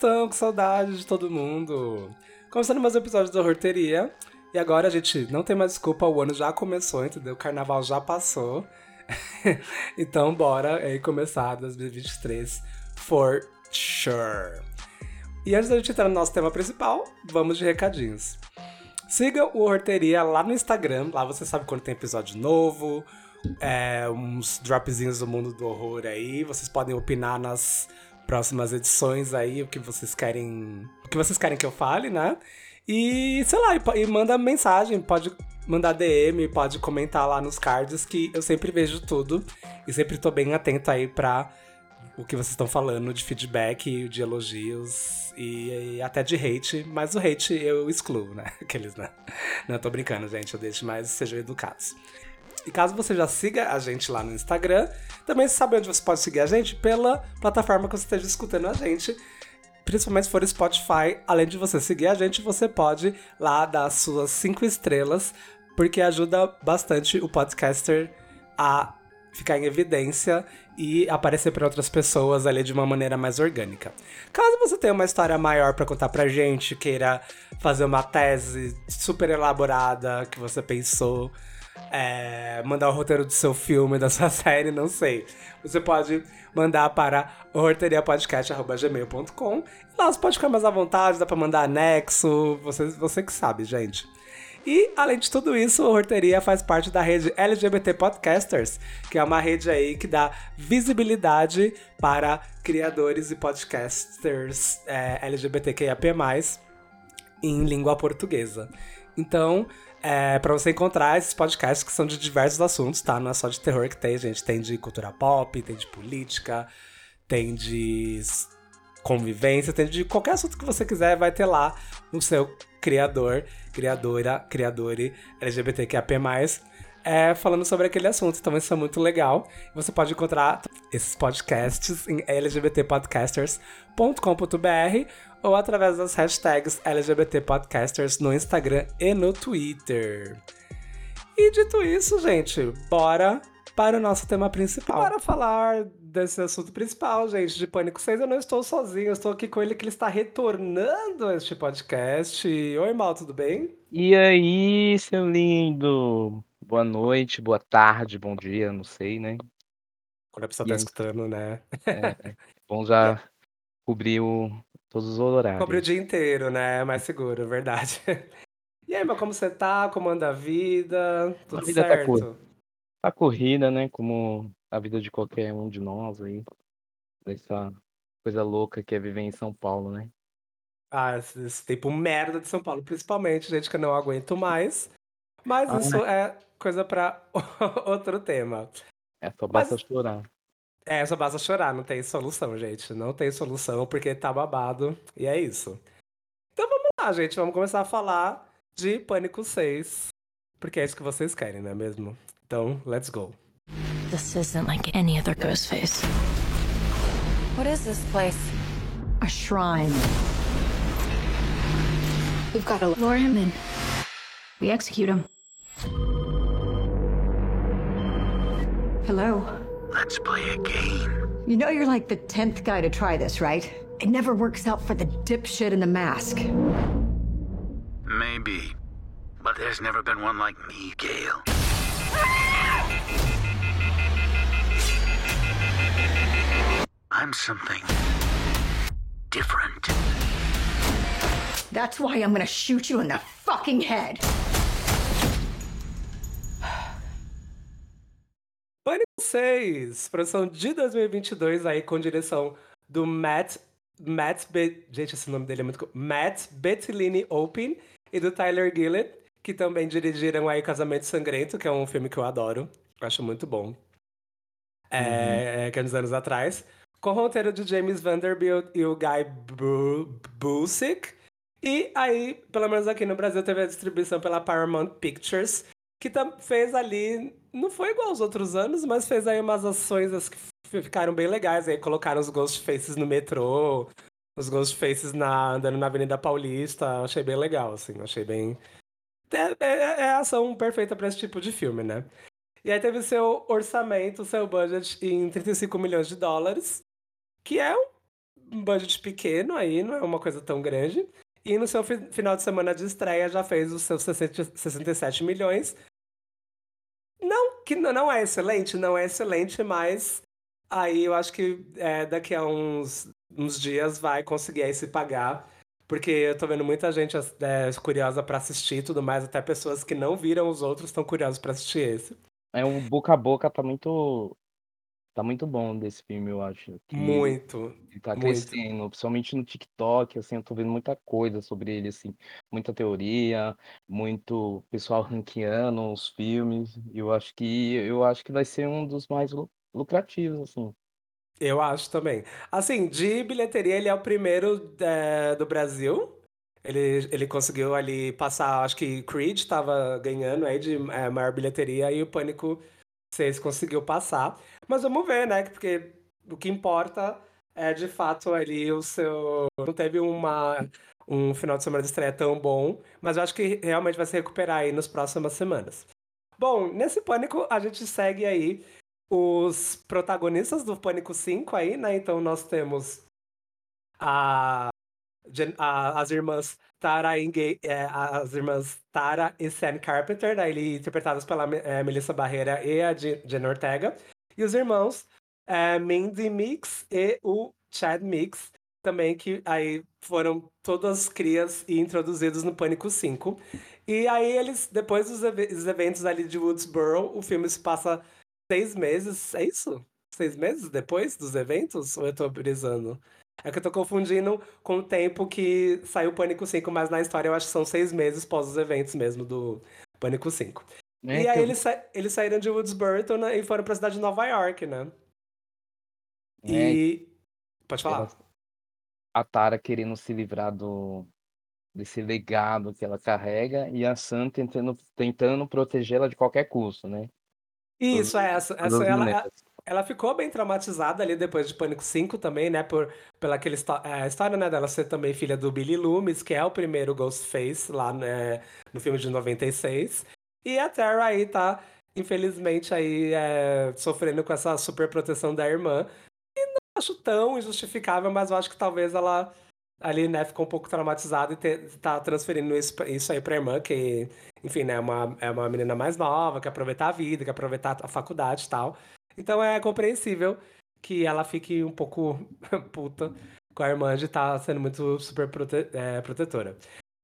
estão? Com saudade de todo mundo! Começando mais um episódio da Horteria. E agora, a gente, não tem mais desculpa, o ano já começou, entendeu? O carnaval já passou. então, bora aí começar 2023 for sure. E antes da gente entrar no nosso tema principal, vamos de recadinhos. Siga o Horteria lá no Instagram, lá você sabe quando tem episódio novo, é, uns dropzinhos do mundo do horror aí. Vocês podem opinar nas próximas edições aí, o que vocês querem. O que vocês querem que eu fale, né? E, sei lá, e, e manda mensagem, pode mandar DM, pode comentar lá nos cards que eu sempre vejo tudo e sempre tô bem atento aí pra o que vocês estão falando de feedback, de elogios e, e, até de hate, mas o hate eu excluo, né? Aqueles, né? Não, tô brincando, gente, eu deixo mais sejam educados. E caso você já siga a gente lá no Instagram, também sabe onde você pode seguir a gente pela plataforma que você esteja escutando a gente. Principalmente se for Spotify, além de você seguir a gente, você pode lá dar as suas cinco estrelas, porque ajuda bastante o podcaster a ficar em evidência e aparecer para outras pessoas ali de uma maneira mais orgânica. Caso você tenha uma história maior para contar pra gente, queira fazer uma tese super elaborada que você pensou, é, mandar o roteiro do seu filme, da sua série, não sei. Você pode mandar para horteriapodcast.gmail.com lá você pode ficar mais à vontade, dá pra mandar anexo, você, você que sabe, gente. E, além de tudo isso, o Horteria faz parte da rede LGBT Podcasters, que é uma rede aí que dá visibilidade para criadores e podcasters é, LGBTQIAP+, em língua portuguesa. Então, é, para você encontrar esses podcasts que são de diversos assuntos, tá? Não é só de terror que tem, gente. Tem de cultura pop, tem de política, tem de convivência, tem de qualquer assunto que você quiser, vai ter lá no seu criador, criadora, criadore LGBTQAP+, é, falando sobre aquele assunto. Então isso é muito legal. Você pode encontrar esses podcasts em lgbtpodcasters.com.br ou através das hashtags LGBTpodcasters no Instagram e no Twitter. E dito isso, gente, bora para o nosso tema principal. Para falar desse assunto principal, gente, de Pânico 6, eu não estou sozinho, eu estou aqui com ele que ele está retornando a este podcast. Oi, Mal, tudo bem? E aí, seu lindo? Boa noite, boa tarde, bom dia, não sei, né? Quando a pessoa está escutando, né? É, é bom já cobrir o, todos os horários. Cobrir o dia inteiro, né? É mais seguro, verdade. E aí, mas como você tá? Como anda a vida? Tudo a vida tá certo? Tá, cor... tá corrida, né? Como a vida de qualquer um de nós aí. Essa coisa louca que é viver em São Paulo, né? Ah, esse, esse tempo merda de São Paulo, principalmente, gente, que eu não aguento mais. Mas ah, isso né? é coisa para outro tema. É, só basta Mas... chorar. É, só basta chorar, não tem solução, gente. Não tem solução porque tá babado. E é isso. Então vamos lá, gente. Vamos começar a falar de Pânico 6. Porque é isso que vocês querem, não é mesmo? Então, let's go. This isn't like any other ghost face. What is this place? A shrine. We've got to lure him in. We execute him. Hello. Let's play a game. You know you're like the 10th guy to try this, right? It never works out for the dipshit in the mask. Maybe. But there's never been one like me, Gale. I'm something different. That's why I'm gonna shoot you in the fucking head. Pânico 6, produção de 2022 aí com direção do Matt Matt Be gente, esse nome dele é muito Matt Bettilini Open e do Tyler Gillett, que também dirigiram aí Casamento Sangrento, que é um filme que eu adoro. Eu acho muito bom. É, uhum. que é uns anos atrás. Com o roteiro de James Vanderbilt e o Guy Busick. E aí, pelo menos aqui no Brasil, teve a distribuição pela Paramount Pictures, que fez ali, não foi igual aos outros anos, mas fez aí umas ações que ficaram bem legais. Aí colocaram os Ghost Faces no metrô, os Ghost Faces na, andando na Avenida Paulista. Achei bem legal, assim, achei bem. É, é, é a ação perfeita para esse tipo de filme, né? E aí teve seu orçamento, seu budget em 35 milhões de dólares, que é um budget pequeno aí, não é uma coisa tão grande. E no seu fi- final de semana de estreia já fez os seus 60 67 milhões. Não, que não é excelente, não é excelente, mas aí eu acho que é, daqui a uns, uns dias vai conseguir aí se pagar. Porque eu tô vendo muita gente é, curiosa pra assistir e tudo mais, até pessoas que não viram os outros estão curiosas pra assistir esse. É, o boca a boca tá muito. Tá muito bom desse filme, eu acho. Que Muito, ele tá muito. crescendo, principalmente no TikTok, assim, eu tô vendo muita coisa sobre ele, assim, muita teoria, muito pessoal ranqueando os filmes. Eu acho que eu acho que vai ser um dos mais lu- lucrativos, assim. Eu acho também. Assim, de bilheteria, ele é o primeiro é, do Brasil. Ele, ele conseguiu ali passar, acho que Creed tava ganhando aí de é, maior bilheteria e o Pânico 6 conseguiu passar. Mas vamos ver, né? Porque o que importa é de fato ali o seu. Não teve uma, um final de semana de estreia tão bom, mas eu acho que realmente vai se recuperar aí nas próximas semanas. Bom, nesse Pânico a gente segue aí os protagonistas do Pânico 5 aí, né? Então nós temos a, a- as irmãs Tara e é, as irmãs Tara e Sam Carpenter, né, ele, interpretadas pela é, Melissa Barreira e a Je- Jen Ortega. E os irmãos é, Mindy Mix e o Chad Mix, também que aí foram todas crias e introduzidos no Pânico 5. E aí eles, depois dos eventos ali de Woodsboro, o filme se passa seis meses, é isso? Seis meses depois dos eventos? Ou eu tô brisando? É que eu tô confundindo com o tempo que saiu o Pânico 5, mas na história eu acho que são seis meses pós os eventos mesmo do Pânico 5. É e aí eu- eles, sa- eles saíram de Woodsboro né, e foram pra cidade de Nova York, né? é, E. Pode falar. ela- a Tara querendo se livrar do desse legado que ela carrega e a Sam tentando, tentando protegê-la de qualquer custo, né? Isso, é essa. Essa ela. Ela ficou bem traumatizada ali depois de Pânico 5 também, né? Por, pela aquele é, a história né, dela ser também filha do Billy Loomis, que é o primeiro Ghostface lá né, no filme de 96. E a Tara aí tá, infelizmente, aí é, sofrendo com essa super proteção da irmã. E não acho tão injustificável, mas eu acho que talvez ela ali, né, ficou um pouco traumatizada e te, tá transferindo isso, isso aí pra irmã, que, enfim, né, é uma, é uma menina mais nova, quer aproveitar a vida, quer aproveitar a faculdade e tal. Então é compreensível que ela fique um pouco puta com a irmã de estar sendo muito super prote- é, protetora.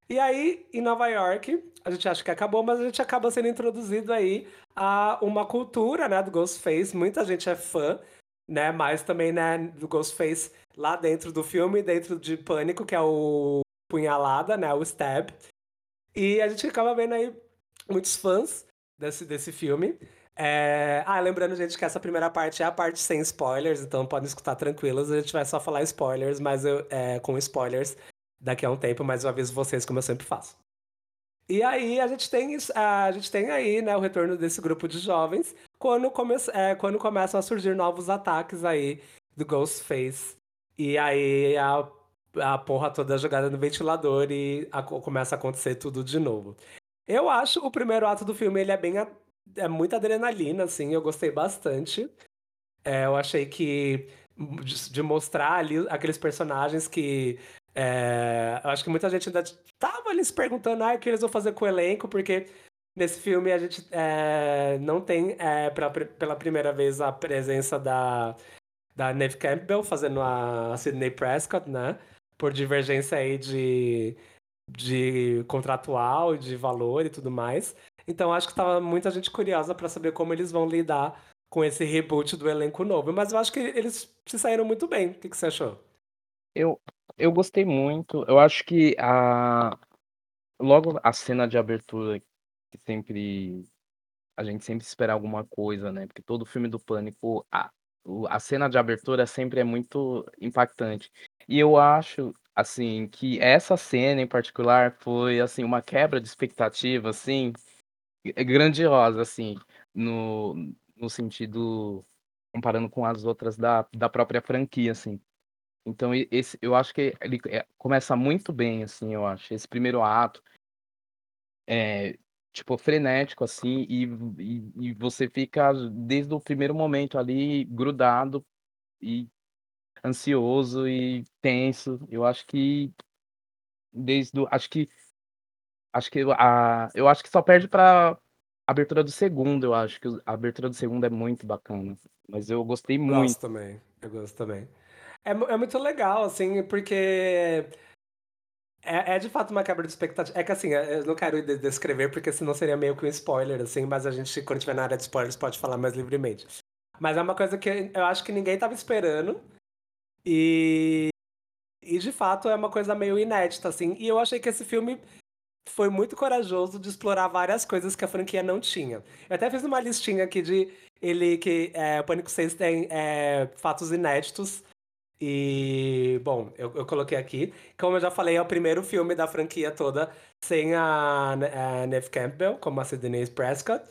E aí, em Nova York, a gente acha que acabou, mas a gente acaba sendo introduzido aí a uma cultura, né, do Ghostface. Muita gente é fã, né, mas também, né, do Ghostface lá dentro do filme, dentro de Pânico, que é o Punhalada, né, o Stab. E a gente acaba vendo aí muitos fãs desse, desse filme. É, Ah, lembrando, gente, que essa primeira parte é a parte sem spoilers, então podem escutar tranquilos. A gente vai só falar spoilers, mas eu, é, com spoilers daqui a um tempo, mas eu aviso vocês como eu sempre faço. E aí a gente tem, a gente tem aí, né, o retorno desse grupo de jovens quando, come, é, quando começam a surgir novos ataques aí do Ghostface. E aí a, a porra toda jogada no ventilador e a- começa a acontecer tudo de novo. Eu acho o primeiro ato do filme, ele é bem. A- É muita adrenalina, assim, eu gostei bastante. É, eu achei que. De, mostrar ali aqueles personagens que. é, eu acho que muita gente ainda tava ali se perguntando ah, o que eles vão fazer com o elenco, porque nesse filme a gente é, não tem é, pela, pela primeira vez a presença da, da Neve Campbell fazendo a Sidney Prescott, né? Por divergência aí de, de contratual, de valor e tudo mais. Então acho que tava muita gente curiosa pra saber como eles vão lidar com esse reboot do elenco novo. Mas eu acho que eles se saíram muito bem. O que, que você achou? Eu, eu gostei muito. Eu acho que a logo a cena de abertura que sempre a gente sempre espera alguma coisa, né? Porque todo filme do Pânico, a, a cena de abertura sempre é muito impactante. E eu acho assim que essa cena em particular foi assim uma quebra de expectativa assim grandiosa assim no, no sentido comparando com as outras da, da própria franquia assim. Então esse eu acho que ele é, começa muito bem assim, eu acho. Esse primeiro ato é tipo frenético assim e, e, e você fica desde o primeiro momento ali grudado e ansioso e tenso. Eu acho que desde o acho que acho que a eu acho que só perde pra abertura do segundo, eu acho que a abertura do segundo é muito bacana, mas eu gostei muito. Gosto também, eu gosto também. É, é muito legal, assim, porque é, é, de fato uma quebra de expectativa. É que assim, eu não quero descrever, porque senão seria meio que um spoiler, assim, mas a gente, quando tiver na área de spoilers, pode falar mais livremente. Mas é uma coisa que eu acho que ninguém tava esperando. E. E de fato é uma coisa meio inédita, assim. E eu achei que esse filme foi muito corajoso de explorar várias coisas que a franquia não tinha. Eu até fiz uma listinha aqui de ele que é, o Pânico 6 tem é, fatos inéditos e, bom, eu, eu, coloquei aqui. Como eu já falei, é o primeiro filme da franquia toda sem a, a Neve Campbell, como a Sidney Prescott.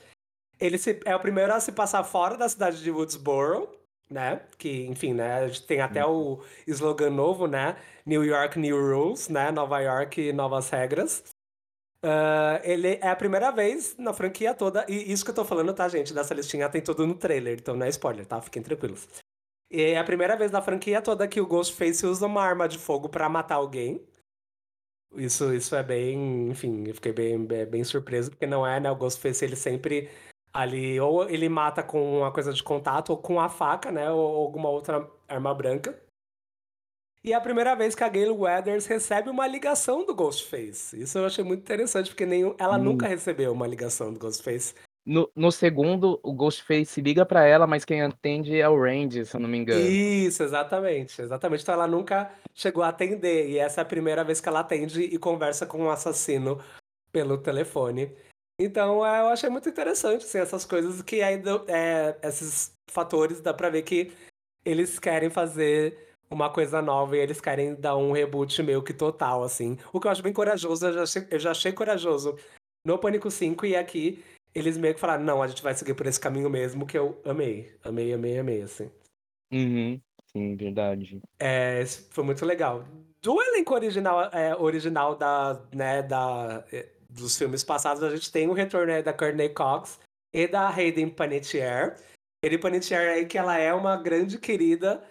Ele se, é o primeiro a se passar fora da cidade de Woodsboro, né? Que, enfim, né? A gente tem até o slogan novo, né? New York, New Rules, né? Nova York, novas regras. Uh, ele é a primeira vez na franquia toda, e isso que eu tô falando, tá, gente? Dessa listinha tem tudo no trailer, então não é spoiler, tá? Fiquem tranquilos. E é a primeira vez na franquia toda que o Ghostface usa uma arma de fogo para matar alguém. Isso, isso é bem, enfim, eu fiquei bem, bem, bem, surpreso, porque não é, né? O Ghostface ele sempre ali, ou ele mata com uma coisa de contato, ou com a faca, né? Ou alguma outra arma branca. E é a primeira vez que a Gail Weathers recebe uma ligação do Ghostface. Isso eu achei muito interessante, porque nenhum, ela hum. nunca recebeu uma ligação do Ghostface. No, no segundo, o Ghostface liga para ela, mas quem atende é o Randy, se eu não me engano. Isso, exatamente. Exatamente. Então ela nunca chegou a atender. E essa é a primeira vez que ela atende e conversa com o um assassino pelo telefone. Então é, eu achei muito interessante assim, essas coisas que ainda. É, esses fatores dá pra ver que eles querem fazer uma coisa nova e eles querem dar um reboot meio que total, assim. O que eu acho bem corajoso, eu já achei, eu já achei corajoso no Pânico 5 e aqui eles meio que falaram, não, a gente vai seguir por esse caminho mesmo, que eu amei. Amei, amei, amei, assim. Uhum. Sim, verdade. É, foi muito legal. Do elenco original, é, original da, né, da, é, dos filmes passados, a gente tem o retorno né, da Courtney Cox e da Hayden Panettiere. Hayden Panettiere aí que ela é uma grande querida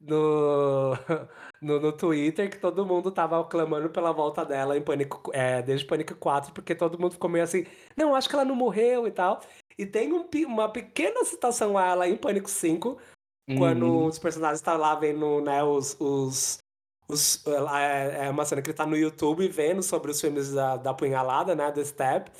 no, no, no Twitter que todo mundo tava clamando pela volta dela em Pânico, é, desde Pânico 4, porque todo mundo ficou meio assim, não, acho que ela não morreu e tal. E tem um, uma pequena citação a ela em Pânico 5, uhum. quando os personagens estão tá lá vendo, né, os. os, os é, é uma cena que ele tá no YouTube vendo sobre os filmes da, da punhalada, né, The Step.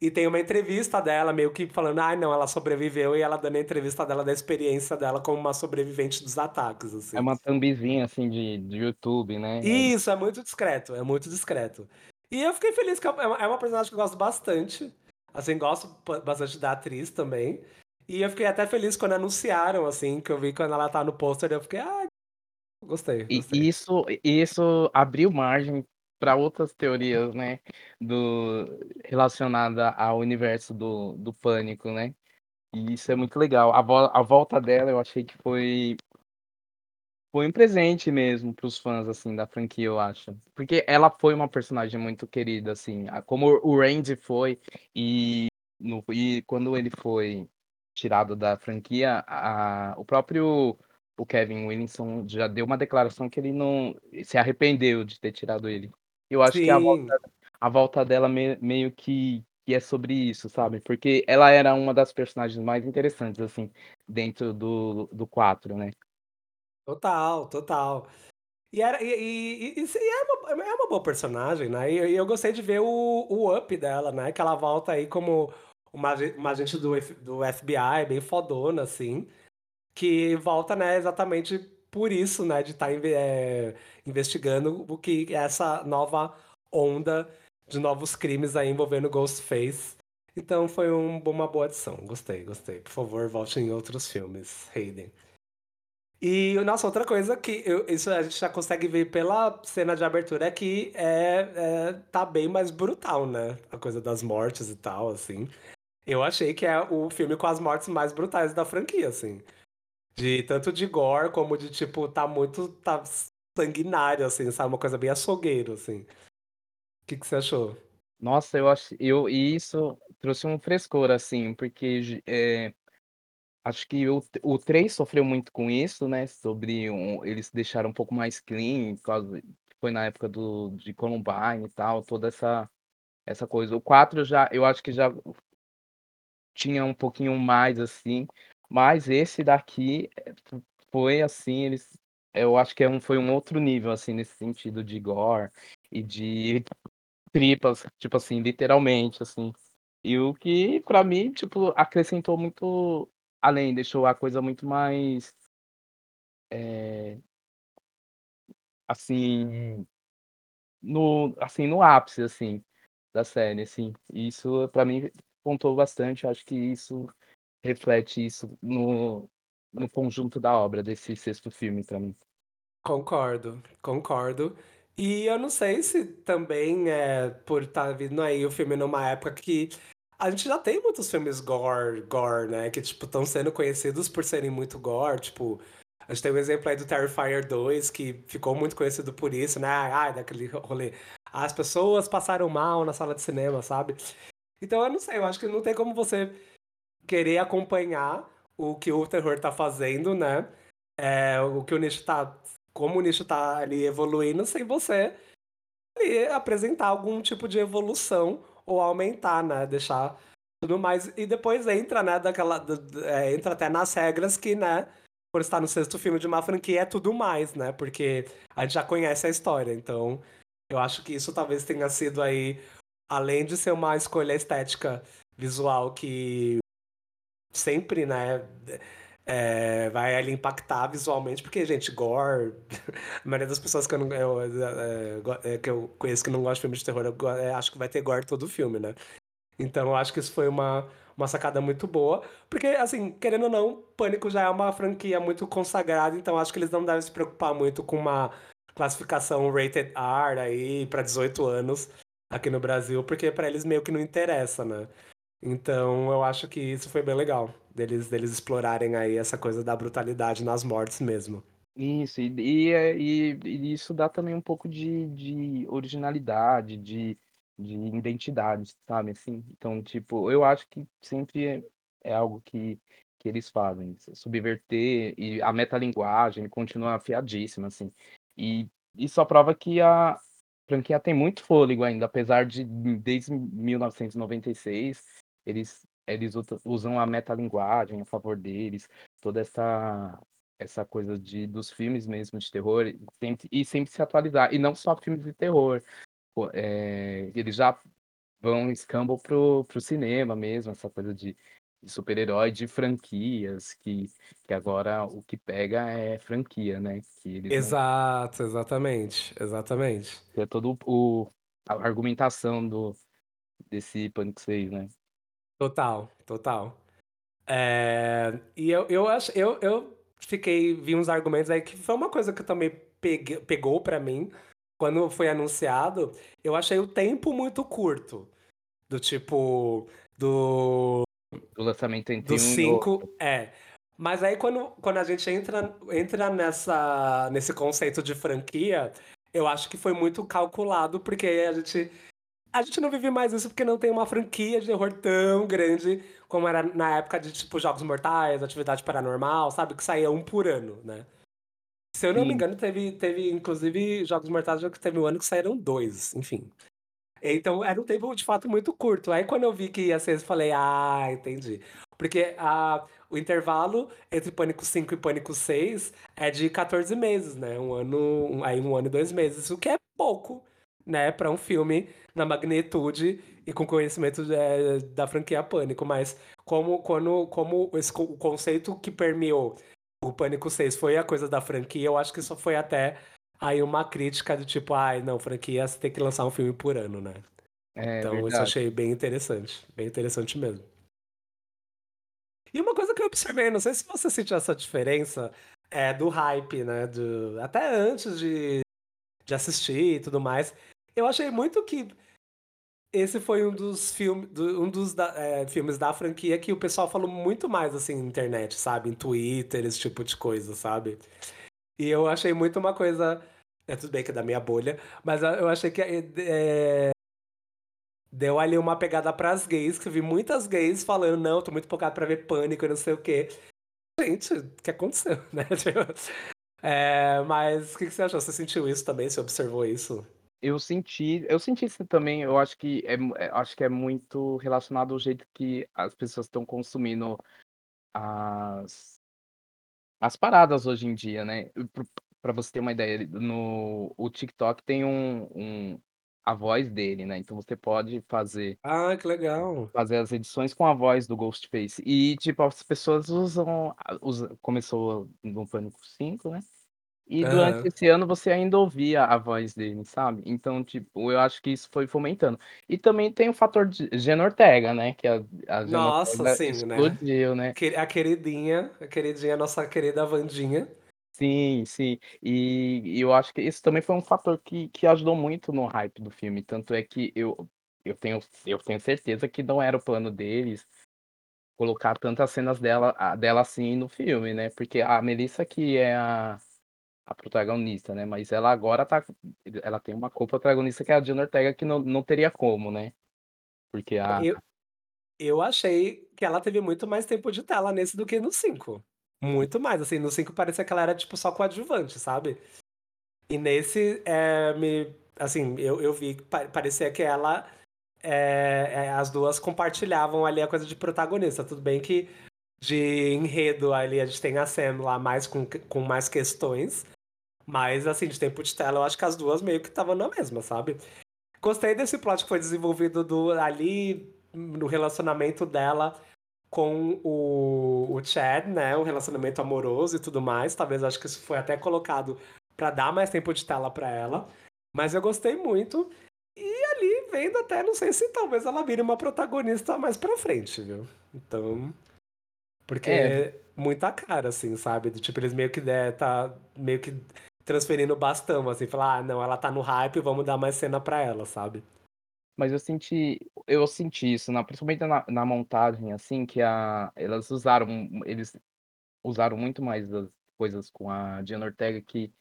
E tem uma entrevista dela, meio que falando, ai ah, não, ela sobreviveu, e ela dando a entrevista dela da experiência dela como uma sobrevivente dos ataques, assim. É uma thumbzinha, assim, de, de YouTube, né? Isso, é muito discreto, é muito discreto. E eu fiquei feliz que é uma, é uma personagem que eu gosto bastante. Assim, gosto bastante da atriz também. E eu fiquei até feliz quando anunciaram, assim, que eu vi quando ela tá no pôster, eu fiquei, ah, gostei. gostei. E isso, isso abriu margem para outras teorias, né, do relacionada ao universo do, do pânico, né? E isso é muito legal. A, vo a volta dela eu achei que foi foi um presente mesmo para os fãs assim da franquia, eu acho. Porque ela foi uma personagem muito querida assim, como o Randy foi e no, e quando ele foi tirado da franquia, a, o próprio o Kevin Williamson já deu uma declaração que ele não se arrependeu de ter tirado ele. Eu acho Sim. que a volta, a volta dela me, meio que, que é sobre isso, sabe? Porque ela era uma das personagens mais interessantes, assim, dentro do, do 4, né? Total, total. E, era, e, e, e, e é, uma, é uma boa personagem, né? E, eu gostei de ver o, o up dela, né? Que ela volta aí como uma, uma agente do, do FBI, bem fodona, assim. Que volta, né, exatamente por isso, né, de estar tá, é, investigando o que essa nova onda de novos crimes aí envolvendo Ghostface. Então foi um, uma boa adição. Gostei, gostei. Por favor, volte em outros filmes, Hayden. E, nossa, outra coisa que eu, isso a gente já consegue ver pela cena de abertura é que é, é, tá bem mais brutal, né? A coisa das mortes e tal, assim. Eu achei que é o filme com as mortes mais brutais da franquia, assim. De tanto de gore como de, tipo, tá muito tá sanguinário, assim, sabe? Uma coisa bem açougueiro, assim. O que, que você achou? Nossa, eu acho. Eu, e isso trouxe um frescor, assim, porque é, Acho que o o 3 sofreu muito com isso, né, sobre um eles deixaram um pouco mais clean, causa foi na época do de Columbine e tal, toda essa essa coisa. O 4 já eu acho que já tinha um pouquinho mais, assim, mas esse daqui, fo foi assim, eles eu acho que é um foi um outro nível, assim, nesse sentido de gore e de tripas, tipo assim, literalmente, assim. E o que pra mim, tipo, acrescentou muito além, deixou a coisa muito mais eh assim, no assim, no ápice, assim, da série, assim. Isso pra mim pontuou bastante, acho que isso reflete isso no no conjunto da obra, desse 6º filme pra mim. Concordo, concordo. E eu não sei se também é por estar vindo aí o filme numa época que a gente já tem muitos filmes gore gore, né, que, tipo, estão sendo conhecidos por serem muito gore, tipo, a gente tem o exemplo aí do Terrifier 2, que ficou muito conhecido por isso, né, ai, daquele rolê, as pessoas passaram mal na sala de cinema, sabe. Então eu não sei, eu acho que não tem como você querer acompanhar o que o terror tá fazendo, né, eh, o que o nicho tá como o nicho tá ali evoluindo sem você ali apresentar algum tipo de evolução ou aumentar, né, deixar tudo mais. E depois entra, né, daquela d d eh, entra até nas regras que, né, por estar no 6º filme de uma franquia é tudo mais, né, porque a gente já conhece a história, então eu acho que isso talvez tenha sido aí, além de ser uma escolha estética visual que sempre, né, eh, vai ali impactar visualmente, porque, gente, gore a maioria das pessoas que eu não eu, eh, go eh, que eu conheço que não gosta de filme de terror, eu acho que vai ter gore todo o filme, né. Então eu acho que isso foi uma uma sacada muito boa, porque, assim, querendo ou não, Pânico já é uma franquia muito consagrada, então acho que eles não devem se preocupar muito com uma classificação rated R aí pra 18 anos aqui no Brasil, porque pra eles meio que não interessa, né. Então eu acho que isso foi bem legal, deles deles explorarem aí essa coisa da brutalidade nas mortes mesmo. Isso, e e, e isso dá também um pouco de de originalidade, de de identidade, sabe, assim. Então, tipo, eu acho que sempre é é algo que que eles fazem, subverter e a metalinguagem continua afiadíssima, assim. E isso prova que a franquia tem muito fôlego ainda, apesar de desde 1996 eles eles usam a metalinguagem a favor deles, toda essa essa coisa de dos filmes mesmo de terror e sempre e sempre se atualizar, e não só filmes de terror, eh, eles já vão escambam para o para o cinema mesmo, essa coisa de de super-herói, de franquias, que que agora o que pega é franquia, né, que eles não Exato, exatamente, exatamente. É todo o a argumentação do desse Pânico 6, né. Total, total. Eh, e eu eu acho eu eu fiquei vi uns argumentos aí que foi uma coisa que também pegue pegou pra mim, quando foi anunciado, eu achei o tempo muito curto, do tipo, do Do lançamento entre do um 5 outro. é. Mas aí quando quando a gente entra entra nessa nesse conceito de franquia, eu acho que foi muito calculado, porque a gente a gente não vive mais isso, porque não tem uma franquia de terror tão grande como era na época de, tipo, Jogos Mortais, Atividade Paranormal, sabe, que saía 1 por ano, né. Se eu não me Sim. engano teve teve inclusive Jogos Mortais, que teve um ano que saíram 2, enfim. Então era um tempo de fato muito curto, aí quando eu vi que ia ser eu falei: "Ah, entendi". Porque a o intervalo entre Pânico 5 e Pânico 6 é de 14 meses, né, 1 ano aí 1 ano e 2 meses, o que é pouco, né, pra um filme na magnitude e com conhecimento, eh, da franquia Pânico, mas como quando como esse o conceito que permeou o Pânico 6 foi a coisa da franquia, eu acho que isso foi até aí uma crítica do tipo: "Ai não, franquia você tem que lançar 1 filme por ano, né". É Então isso eu verdade. achei bem interessante, bem interessante mesmo. E uma coisa que eu observei, não sei se você sentiu essa diferença, eh, do hype, né, do até antes de de assistir e tudo mais, eu achei muito que esse foi um dos filme do um dos da eh, filmes da franquia que o pessoal falou muito mais, assim, na internet, sabe, em Twitter, esse tipo de coisa, sabe. E eu achei muito uma coisa é tudo bem que é da minha bolha, mas eu achei que, eh eh deu ali uma pegada para as gays, que eu vi muitas gays falando: "Não, tô muito empolgada pra ver Pânico e não sei o quê". gente, o que aconteceu, né? É, mas o que, que você achou? Você sentiu isso também? Você observou isso? Eu senti, eu senti isso também. Eu acho que é, é- acho que é muito relacionado ao jeito que as pessoas estão consumindo as, as paradas hoje em dia, né? Para você ter uma ideia, no o TikTok tem um, um a voz dele, né? Então você pode fazer Ah, que legal. fazer as edições com a voz do Ghostface. E tipo as pessoas usam, usa, começou no Pânico 5, né? E durante esse ano você ainda ouvia a voz dele, sabe? Então, tipo, eu acho que isso foi fomentando. E também tem o fator de Jenna Ortega, né? Que a, a Jenna Nossa, Ortega sim, né? explodiu, né? Que- A queridinha, a queridinha, nossa querida Vandinha. Sim, sim. E, e eu acho que isso também foi um fator que, que ajudou muito no hype do filme. Tanto é que eu, eu, tenho, eu tenho certeza que não era o plano deles colocar tantas cenas dela, a- dela assim no filme, né? Porque a Melissa que é a, a protagonista, né? Mas ela agora tá. Ela tem uma co-protagonista que é a Jenna Ortega, que não, não teria como, né? Porque a. Eu, eu achei que ela teve muito mais tempo de tela nesse do que no 5. Muito mais, assim, no 5 parecia que ela era, tipo, só coadjuvante, sabe? E nesse, é, me, assim, eu, eu vi parecia que ela, é, é, as duas compartilhavam ali a coisa de protagonista. Tudo bem que de enredo ali a gente tem a Sam lá mais com, com mais questões, mas, assim, de tempo de tela eu acho que as duas meio que estavam na mesma, sabe? Gostei desse plot que foi desenvolvido do, ali no relacionamento dela com o, o Chad, né? O relacionamento amoroso e tudo mais. Talvez acho que isso foi até colocado pra dar mais tempo de tela pra ela. Mas eu gostei muito. E ali vendo até, não sei se talvez ela vire uma protagonista mais pra frente, viu? Então. Porque É, é muita cara, assim, sabe? Do Tipo, eles meio que der, tá meio que transferindo bastão, assim, falar, ah, não, ela tá no hype, vamos dar mais cena pra ela, sabe? mas eu senti. Eu senti isso, na, principalmente na, na montagem, assim, que a, elas usaram. Eles usaram muito mais das coisas com a Jenna Ortega que.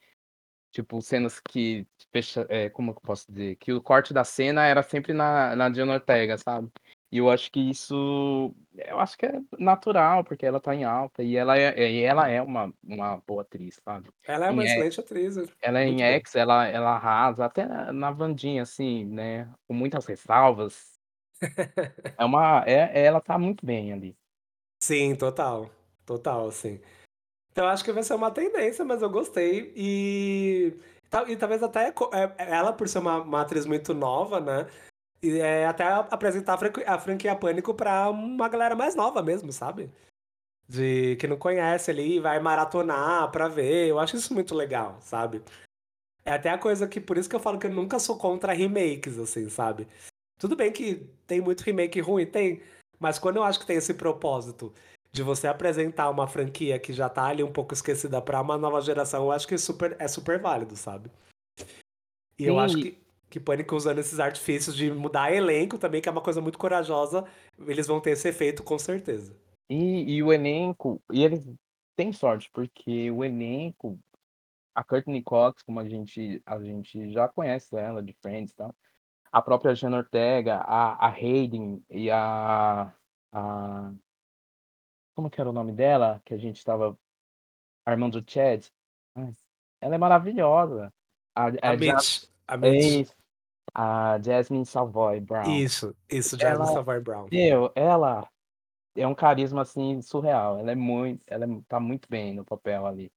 Tipo, cenas que fecha, é, como eu posso dizer? Que o corte da cena era sempre na, na Jenna Ortega, sabe? E eu acho que isso, eu acho que é natural, porque ela tá em alta e ela é, e ela é uma, uma boa atriz, sabe? Ela é uma Em, excelente atriz, ela é em muito boa. X, ela, ela arrasa, até na, na Wandinha, assim, né? Com muitas ressalvas. É uma, é, ela tá muito bem ali. Sim, total. Total, assim. Então eu acho que vai ser uma tendência, mas eu gostei. E, e talvez até é- ela, por ser uma, uma atriz muito nova, né? E é, até apresentar a franqui- a franquia Pânico pra uma galera mais nova mesmo, sabe? De que não conhece ali, vai maratonar pra ver. Eu acho isso muito legal, sabe? É até a coisa que, por isso que eu falo que eu nunca sou contra remakes, assim, sabe? Tudo bem que tem muito remake ruim, tem, mas quando eu acho que tem esse propósito de você apresentar uma franquia que já tá ali um pouco esquecida pra uma nova geração, eu acho que super, é super válido, sabe? E eu acho Sim, que, que Pânico usando esses artifícios de mudar elenco também, que é uma coisa muito corajosa, eles vão ter esse efeito com certeza. e, e o elenco, e eles têm sorte, porque o elenco, a Courtney Cox, como a gente, a gente já conhece ela de Friends e tal, a própria Jenna Ortega, a, a Hayden e a, a. Como que era o nome dela? Que a gente estava armando o Chad. Ela é maravilhosa. A, A a, Ja- Mitch, a é Mitch, isso, a Jasmine Savoy Brown. isso, isso, Ela, Jasmine Savoy Brown. meu, ela é um carisma assim surreal. Ela é muito, ela é- tá muito bem no papel ali.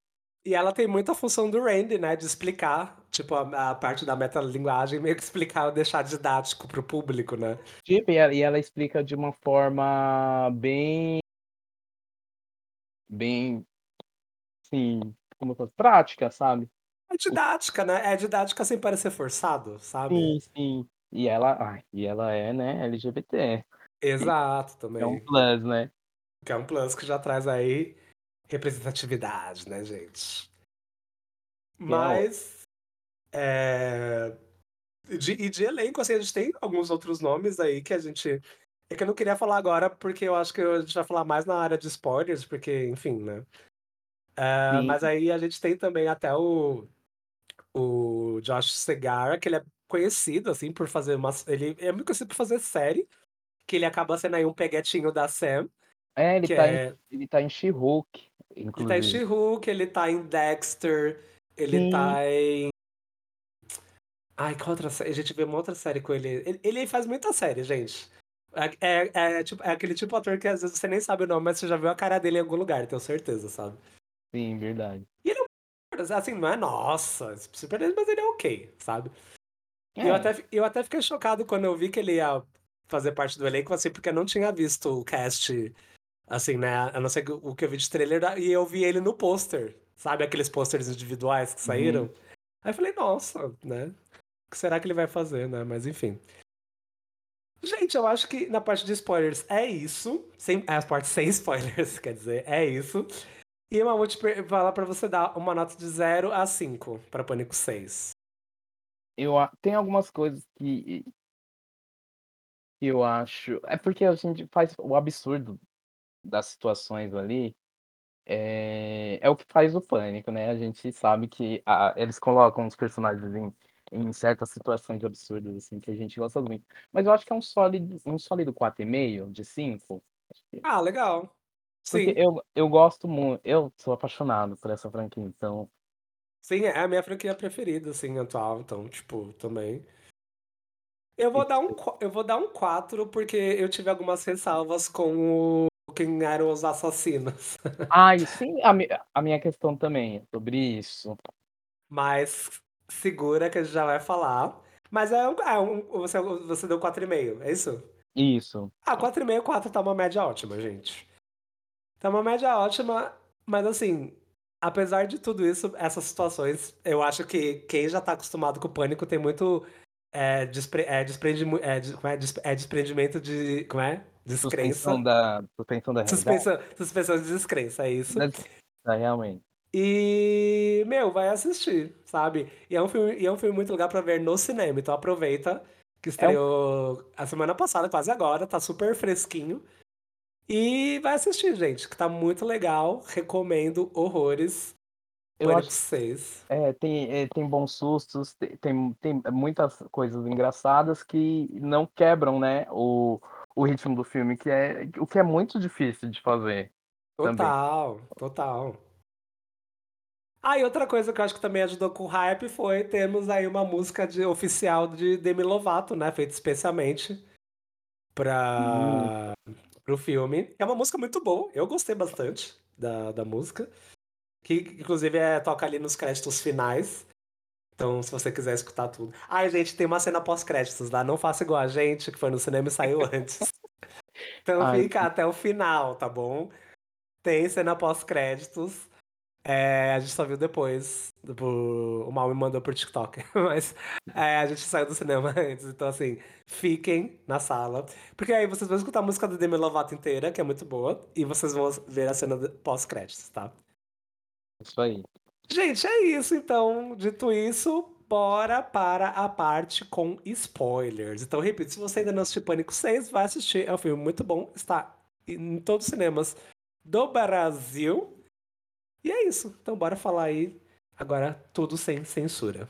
E ela tem muita função do Randy, né? De explicar, tipo, a, a parte da metalinguagem, meio que explicar, deixar didático pro público, né? Tipo, e ela, e ela explica de uma forma bem, bem, assim, como eu falo, prática, sabe? É didática, né? É didática sem parecer forçado, sabe? Sim, sim. E ela, ai, e ela é, né, LGBT. Exato, É um também. plus, né? Que é um plus que já traz aí representatividade, né, gente? É Mas. É... De, e de elenco, assim, a gente tem alguns outros nomes aí que a gente. É que eu não queria falar agora, porque eu acho que a gente vai falar mais na área de spoilers, porque, enfim, né? É, mas aí a gente tem também até o, o Josh Segarra, que ele é conhecido, assim, por fazer umas. Ele é muito conhecido por fazer série, que ele acaba sendo aí um peguetinho da Sam, é, ele tá em, é. ele tá em She-Hulk. Ele tá em. She-Hulk, ele tá em Dexter, ele Sim. tá em. Ai, qual outra série? A gente vê uma outra série com ele. Ele, ele faz muita série, gente. É, é, é, tipo, é aquele tipo de ator que às vezes você nem sabe o nome, mas você já viu a cara dele em algum lugar, tenho certeza, sabe? Sim, verdade. Assim, não é nossa, super, mas ele é ok, sabe? É, eu até, eu até fiquei chocado quando eu vi que ele ia fazer parte do elenco, assim, porque eu não tinha visto o cast, assim, né? A não ser o que eu vi de trailer, e eu vi ele no pôster, sabe? Aqueles pôsteres individuais que saíram. Aí eu falei, nossa, né? O que será que ele vai fazer, né? Mas enfim. Gente, eu acho que na parte de spoilers é isso. Sem, é a parte sem spoilers, quer dizer, é isso. E eu vou te falar pra você dar uma nota de 0 a 5 pra Pânico 6. eu, tem algumas coisas que, que eu acho. É porque a gente faz o absurdo das situações ali. É, é o que faz o pânico, né? A gente sabe que a- eles colocam os personagens em, em certas situações absurdas, assim, que a gente gosta muito. Mas eu acho que é um sólido, um sólido 4,5 de 5. Ah, legal. Porque Sim, eu, eu gosto muito, eu sou apaixonado por essa franquia, então. sim, é a minha franquia preferida, assim, atual, então, tipo, também. Eu vou dar um, qu- eu vou dar um 4 porque eu tive algumas ressalvas com o, quem eram os assassinos. Ah, sim, a, mi- a minha questão também é sobre isso. Mas segura que a gente já vai falar. Mas é um, é um- você, você deu 4,5, é isso? Isso. Ah, 4,5, 4 tá uma média ótima, gente. Tá uma média ótima, mas assim, apesar de tudo isso, essas situações, eu acho que quem já tá acostumado com o pânico tem muito é, despre, é, desprendi, é, como é, Des- é desprendimento de. Como é? Descrença. Suspensão da, suspensão da realidade. Suspensão, suspensão de descrença, é isso. Da- realmente. E, meu, vai assistir, sabe? E é um filme, e é um filme muito legal pra ver no cinema, então aproveita que estreou a semana passada, quase agora, tá super fresquinho. E vai assistir, gente, que tá muito legal. Recomendo horrores. Eu Pânico acho 6. É, tem, é, tem bons sustos, tem, tem, muitas coisas engraçadas que não quebram, né, o, o ritmo do filme, que é o que é muito difícil de fazer. também. Total, total. Ah, e outra coisa que eu acho que também ajudou com o hype foi termos aí uma música de, oficial de Demi Lovato, né? Feita especialmente pra, pro filme. É uma música muito boa, eu gostei bastante da, da música. Que inclusive é, toca ali nos créditos finais. Então, se você quiser escutar tudo. Ai, gente, tem uma cena pós-créditos lá. Não faça igual a gente, que foi no cinema e saiu antes. Então Ai, fica até o final, tá bom? Tem cena pós-créditos. É, a gente só viu depois. Por... O Mal me mandou por TikTok. Mas é, a gente saiu do cinema antes. Então, assim, fiquem na sala. Porque aí vocês vão escutar a música do Demi Lovato inteira, que é muito boa. E vocês vão ver a cena pós-créditos, tá? Isso aí. Gente, é isso então. Dito isso, bora para a parte com spoilers. Então, repito, se você ainda não assistiu Pânico 6, vai assistir. É um filme muito bom. Está em todos os cinemas do Brasil. E é isso. Então, bora falar aí. Agora, tudo sem censura.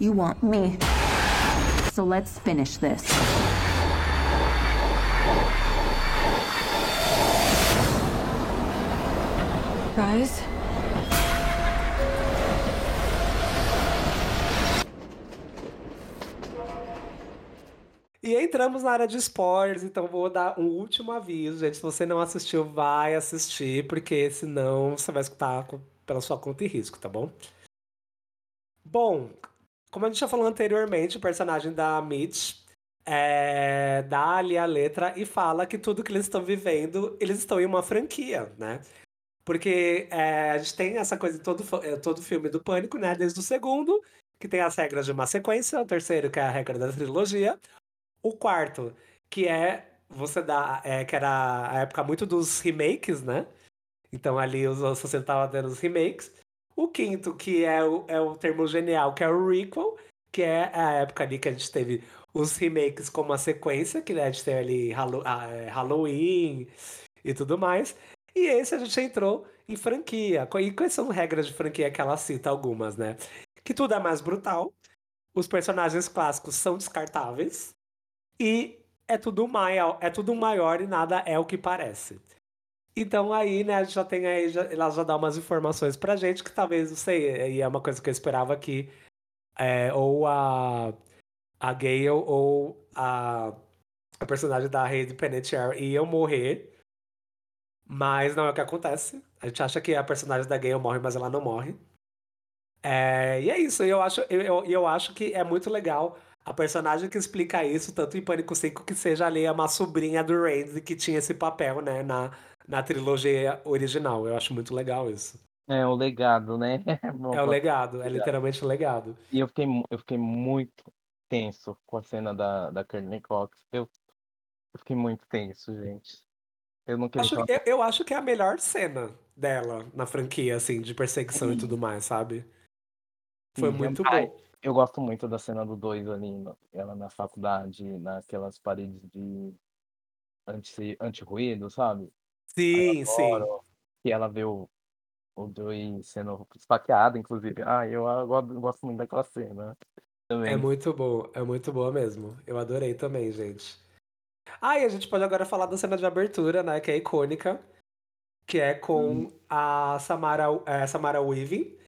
You want me. So let's finish this. Guys? E entramos na área de spoilers, então vou dar um último aviso, gente. Se você não assistiu, vai assistir, porque senão você vai escutar pela sua conta e risco, tá bom? Bom, como a gente já falou anteriormente, o personagem da Mitch é, dá ali a letra e fala que tudo que eles estão vivendo, eles estão em uma franquia, né? Porque é, a gente tem essa coisa em todo, é, todo filme do Pânico, né? Desde o segundo, que tem as regras de uma sequência, o terceiro, que é a regra da trilogia, o quarto, que é você dá, é, que era a época muito dos remakes, né? Então ali os anos 60 estavam dando os remakes. O quinto, que é o, é o termo genial, que é o requel, que é a época ali que a gente teve os remakes como a sequência, que né, a gente teve ali ah, é, Halloween e tudo mais. E esse a gente entrou em franquia. E quais são regras de franquia que ela cita algumas, né? Que tudo é mais brutal, os personagens clássicos são descartáveis e é tudo maior, é tudo maior e nada é o que parece. Então aí, né, a gente já tem aí, já, ela já dá umas informações pra gente que talvez, não sei, e é uma coisa que eu esperava que é, ou a, a Gale ou a, a personagem da Hayden Panettiere iam morrer, mas não é o que acontece. A gente acha que a personagem da Gale morre, mas ela não morre. É, e é isso, eu acho, eu, eu, eu acho que é muito legal a personagem que explica isso, tanto em Pânico 5, que seja ali uma sobrinha do Randy que tinha esse papel, né, na, na trilogia original. Eu acho muito legal isso. É o legado, né? É o legado, é literalmente o legado. E eu fiquei, eu fiquei muito tenso com a cena da, da Courtney Cox. Eu, eu fiquei muito tenso, gente. Eu não queria Acho, eu, eu acho que é a melhor cena dela na franquia, assim, de perseguição e tudo mais, sabe? Foi Sim, muito ai, bom. Eu gosto muito da cena do 2 ali, ela na faculdade, naquelas paredes de anti- anti-ruído, sabe? Sim, sim. Adoro que ela vê o, o Joey sendo esfaqueado, inclusive. Ah, eu, eu gosto- muito daquela cena. Também. É muito bom, é muito boa mesmo. Eu adorei também, gente. Ah, e a gente pode agora falar da cena de abertura, né? Que é icônica. Que é com a Samara, é, Samara Weaving,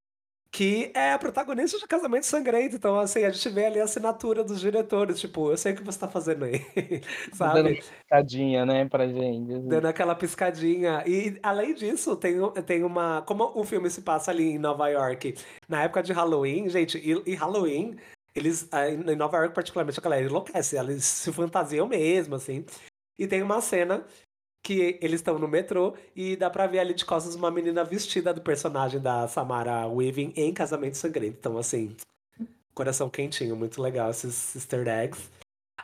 que é a protagonista de Casamento Sangrento. Então, assim, a gente vê ali a assinatura dos diretores. Tipo, eu sei o que você tá fazendo aí. Dando Sabe? uma piscadinha, né, pra gente. assim. Dando aquela piscadinha. E além disso, tem, tem uma. Como o filme se passa ali em Nova York, na época de Halloween, gente, e, e Halloween, eles. ah, Em Nova York, particularmente, a galera enlouquece. Eles se fantasiam mesmo, assim. E tem uma cena que eles estão no metrô e dá pra ver ali de costas uma menina vestida do personagem da Samara Weaving em Casamento Sangrento. Então, assim, coração quentinho, muito legal esses easter eggs.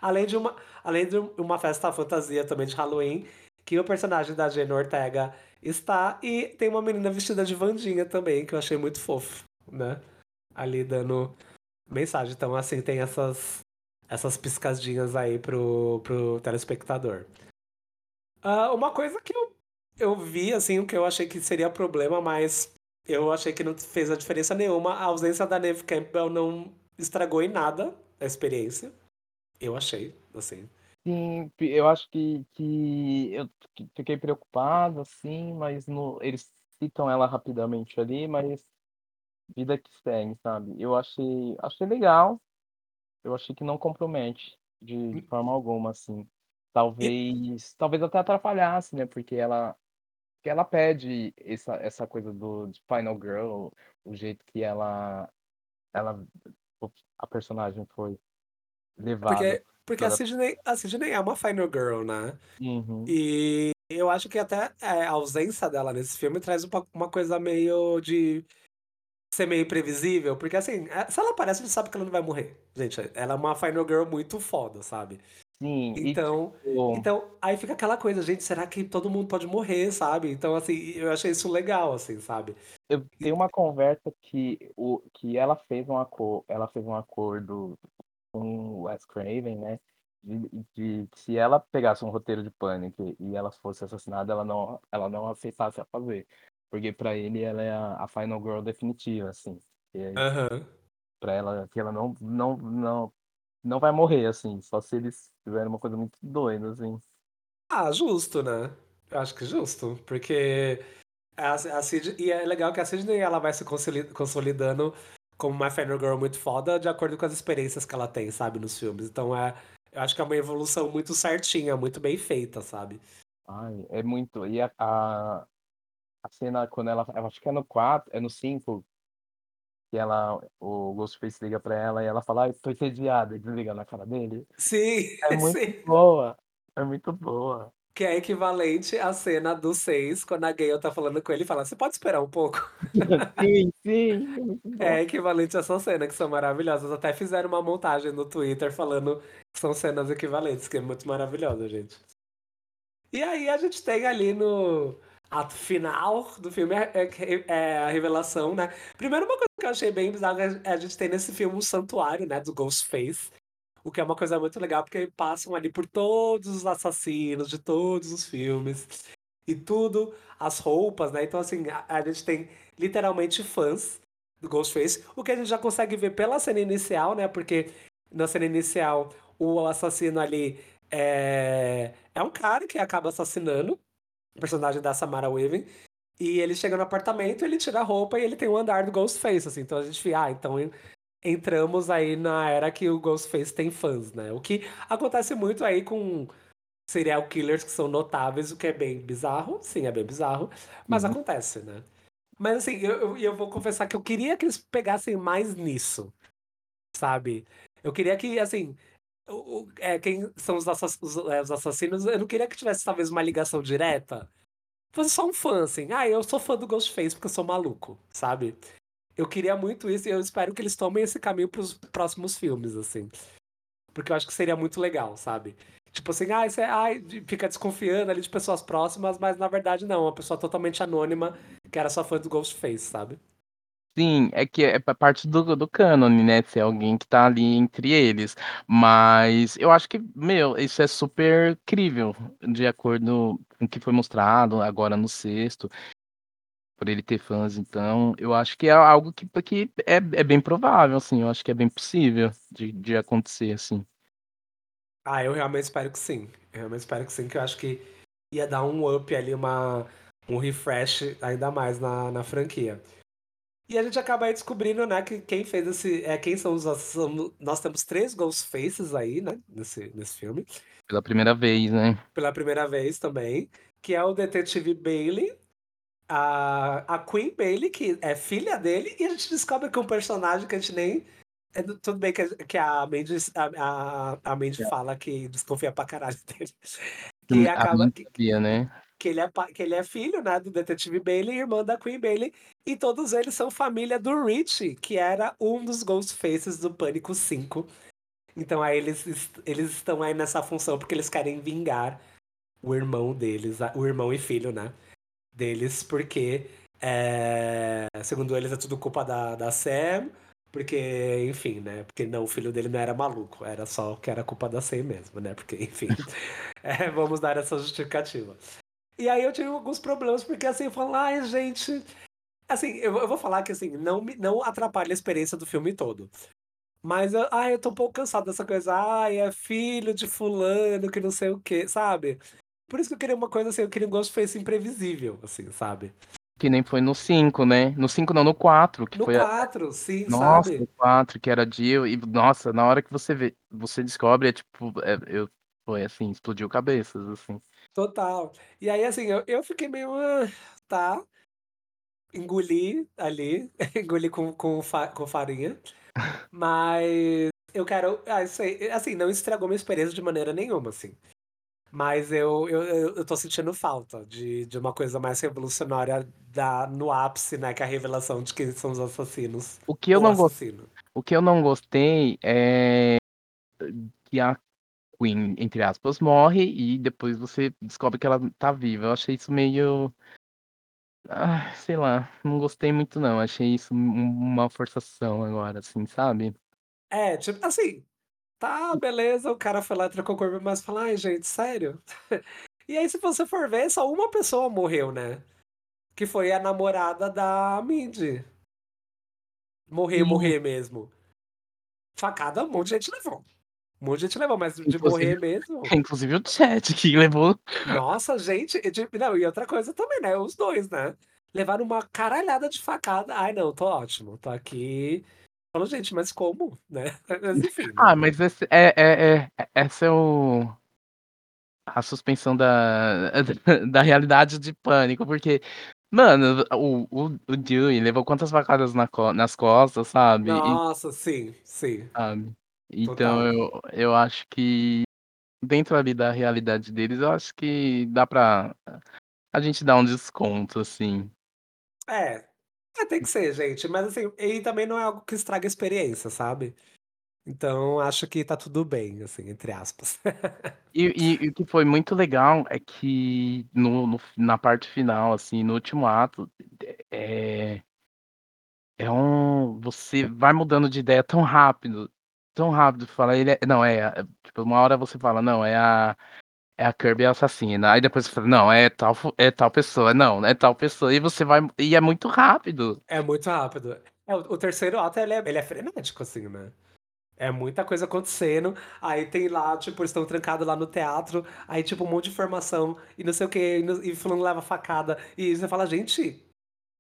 Além de uma, além de uma festa fantasia também de Halloween, que o personagem da Jenna Ortega está, e tem uma menina vestida de Vandinha também, que eu achei muito fofo, né? Ali dando mensagem. Então, assim, tem essas, essas piscadinhas aí pro, pro telespectador. Ah, uma coisa que eu, eu vi, assim, o que eu achei que seria problema, mas eu achei que não fez a diferença nenhuma. A ausência da Neve Campbell não estragou em nada a experiência. Eu achei, assim. Sim, eu acho que, que eu fi- fiquei preocupado, assim, mas no, eles citam ela rapidamente ali, mas vida que segue, sabe? Eu achei, achei legal, eu achei que não compromete de, de forma alguma, assim. Talvez, talvez até atrapalhasse, né? Porque ela, que ela pede essa, essa coisa do de Final Girl, o jeito que ela, ela, a personagem foi levada. Porque, porque a, Sidney, a Sidney é uma final girl, né? Uhum. E eu acho que até é, a ausência dela nesse filme traz uma, uma coisa meio de ser meio imprevisível. Porque assim, é- se ela aparece, a gente sabe que ela não vai morrer. Gente, ela é uma final girl muito foda, sabe? Sim, e Então, tipo, então aí fica aquela coisa, gente, será que todo mundo pode morrer, sabe? Então, assim, eu achei isso legal, assim, sabe? eu tenho uma conversa que, o, que ela fez um acordo, ela fez um acordo com o Wes Craven, né? De, de que se ela pegasse um roteiro de pânico e ela fosse assassinada, ela não, ela não aceitasse a fazer. Porque pra ele ela é a, a final girl definitiva, assim. E aí, Aham. pra ela que ela não, não, não, não vai morrer, assim, só se eles tiverem uma coisa muito doida, assim. Ah, justo, né? Eu acho que justo, porque a, a Sid, e é legal que a Sidney ela vai se consoli- consolidando como uma Final Girl muito foda de acordo com as experiências que ela tem, sabe, nos filmes. Então é, eu acho que é uma evolução muito certinha, muito bem feita, sabe? Ai, é muito. E a, a, a cena quando ela. Eu acho que é no 4, é no 5, que ela, o Ghostface liga pra ela e ela fala, ai, tô entediada, desliga na cara dele. Sim, É muito sim. boa. É muito boa. Que é equivalente à cena do 6, quando a Gale tá falando com ele e fala: Você pode esperar um pouco? Sim, sim. É. É equivalente a essa cena, que são maravilhosas. Até fizeram uma montagem no Twitter falando que são cenas equivalentes, que é muito maravilhosa, gente. E aí a gente tem ali no ato final do filme é, é- é a revelação, né? Primeiro, uma coisa que eu achei bem bizarra é a gente tem nesse filme um santuário, né, do Ghostface. O que é uma coisa muito legal, porque passam ali por todos os assassinos de todos os filmes. E tudo, as roupas, né? Então, assim, a, a gente tem literalmente fãs do Ghostface. O que a gente já consegue ver pela cena inicial, né? Porque na cena inicial, o assassino ali é, é um cara que acaba assassinando personagem da Samara Weaving. E ele chega no apartamento, ele tira a roupa e ele tem um andar do Ghostface, assim. Então a gente fica, ah, então entramos aí na era que o Ghostface tem fãs, né? O que acontece muito aí com serial killers que são notáveis, o que é bem bizarro. Sim, é bem bizarro, mas Uhum. acontece, né? Mas assim, eu, eu, eu vou confessar que eu queria que eles pegassem mais nisso, sabe? Eu queria que, assim, o, é, quem são os, assass- os, é, os assassinos, eu não queria que tivesse talvez uma ligação direta. Fosse só um fã, assim. Ah, eu sou fã do Ghostface porque eu sou maluco, sabe? Eu queria muito isso e eu espero que eles tomem esse caminho pros próximos filmes, assim. Porque eu acho que seria muito legal, sabe? Tipo assim, ah, você ai, de- fica desconfiando ali de pessoas próximas, mas na verdade não, uma pessoa totalmente anônima que era só fã do Ghostface, sabe? Sim, é que é pa parte do do cânone, né, ser alguém que tá ali entre eles. Mas eu acho que, meu, isso é super crível, de acordo com o que foi mostrado agora no sexto, por ele ter fãs, então eu acho que é algo que que é é bem provável, assim, eu acho que é bem possível de de acontecer, assim. Ah, eu realmente espero que sim. Eu realmente espero que sim, que eu acho que ia dar um up ali, uma, um refresh ainda mais na, na franquia. E a gente acaba aí descobrindo, né, que quem fez esse. É, quem são os. são- Nós temos três Ghostfaces aí, né, nesse, nesse filme. Pela primeira vez, né. Pela primeira vez também. Que é o detetive Bailey, a, a Queen Bailey, que é filha dele, e a gente descobre que um personagem que a gente nem. é do- tudo bem que, a- que a Mandy, a, a, a Mandy É. fala que desconfia pra caralho dele. Que acaba. sabia, né. Que ele, é, que ele é filho, né, do detetive Bailey, irmã da Queen Bailey, e todos eles são família do Rich, que era um dos Ghostfaces do Pânico 5. Então aí eles, eles estão aí nessa função porque eles querem vingar o irmão deles, o irmão e filho, né, deles, porque, é, segundo eles, é tudo culpa da, da Sam, porque, enfim, né, porque não, o filho dele não era maluco, era só que era culpa da Sam mesmo, né, porque, enfim, é, vamos dar essa justificativa. E aí eu tive alguns problemas, porque assim, eu falo, ai, gente. Assim, eu, eu vou falar que assim, não, me- não atrapalha a experiência do filme todo. Mas, eu, ai, eu tô um pouco cansado dessa coisa, ai, é filho de fulano, que não sei o quê, sabe? Por isso que eu queria uma coisa assim, eu queria um Ghostface imprevisível, assim, sabe? Que nem foi no 5, né. No 5 não, no 4, que No foi a 4, sim, nossa, sabe? no 4, que era Jill e, nossa, na hora que você vê você descobre, é tipo, é eu foi assim, explodiu cabeças, assim. Total. E aí, assim, eu, eu fiquei meio. "Ah, tá. Engoli ali. Engoli com, com, fa- com farinha. Mas eu quero. Ah, isso aí. Assim, não estragou minha experiência de maneira nenhuma, assim. Mas eu, eu, eu, eu tô sentindo falta de, de uma coisa mais revolucionária da, no ápice, né? Que é a revelação de quem são os assassinos. O que eu ou não gos assassino. o que eu não gostei é que a Queen, entre aspas, morre e depois você descobre que ela tá viva. Eu achei isso meio ah, sei lá, não gostei muito não, achei isso um uma forçação agora, assim, sabe. É, tipo, assim. Tá, beleza, o cara foi lá e trocou o corpo, mas fala, ai, gente, sério? E aí, se você for ver, só uma pessoa morreu, né? Que foi a namorada da Mindy. Morrer, morrer mesmo. Facada, um monte de gente levou. Um monte de gente levou, mas de Inclusive morrer mesmo. inclusive o Chat que levou Nossa, gente. e de- Não, e outra coisa também, né? Os dois, né? Levaram uma caralhada de facada. Ai, não, tô ótimo. Tô aqui. Falando, gente, mas como? Né? Mas enfim. né? Ah, mas esse é é é essa é o a suspensão da da realidade de Pânico, porque, mano, o o o Dewey levou quantas facadas na nas costas, sabe, e Nossa, sim, sim. sabe. Então Total. eu eu acho que dentro ali da realidade deles, eu acho que dá pra a gente dar um desconto, assim. É. É, tem que ser, gente. Mas assim, e também não é algo que estraga a experiência, sabe? Então acho que tá tudo bem, assim, entre aspas. E e e o que foi muito legal é que no no na parte final, assim, no último ato, eh é um você vai mudando de ideia tão rápido, tão rápido, fala ele é não, é a tipo, uma hora você fala: "Não, é a é a Kirby assassina", aí depois você fala: "Não, é tal é tal pessoa, não, é tal pessoa", e você vai e é muito rápido. É muito rápido. É, o o terceiro ato ele é ele é frenético, assim, né? É muita coisa acontecendo. Aí tem lá, tipo, eles estão trancados lá no teatro. Aí, tipo, um monte de informação e não sei o que. E, e fulano leva facada. E você fala, gente,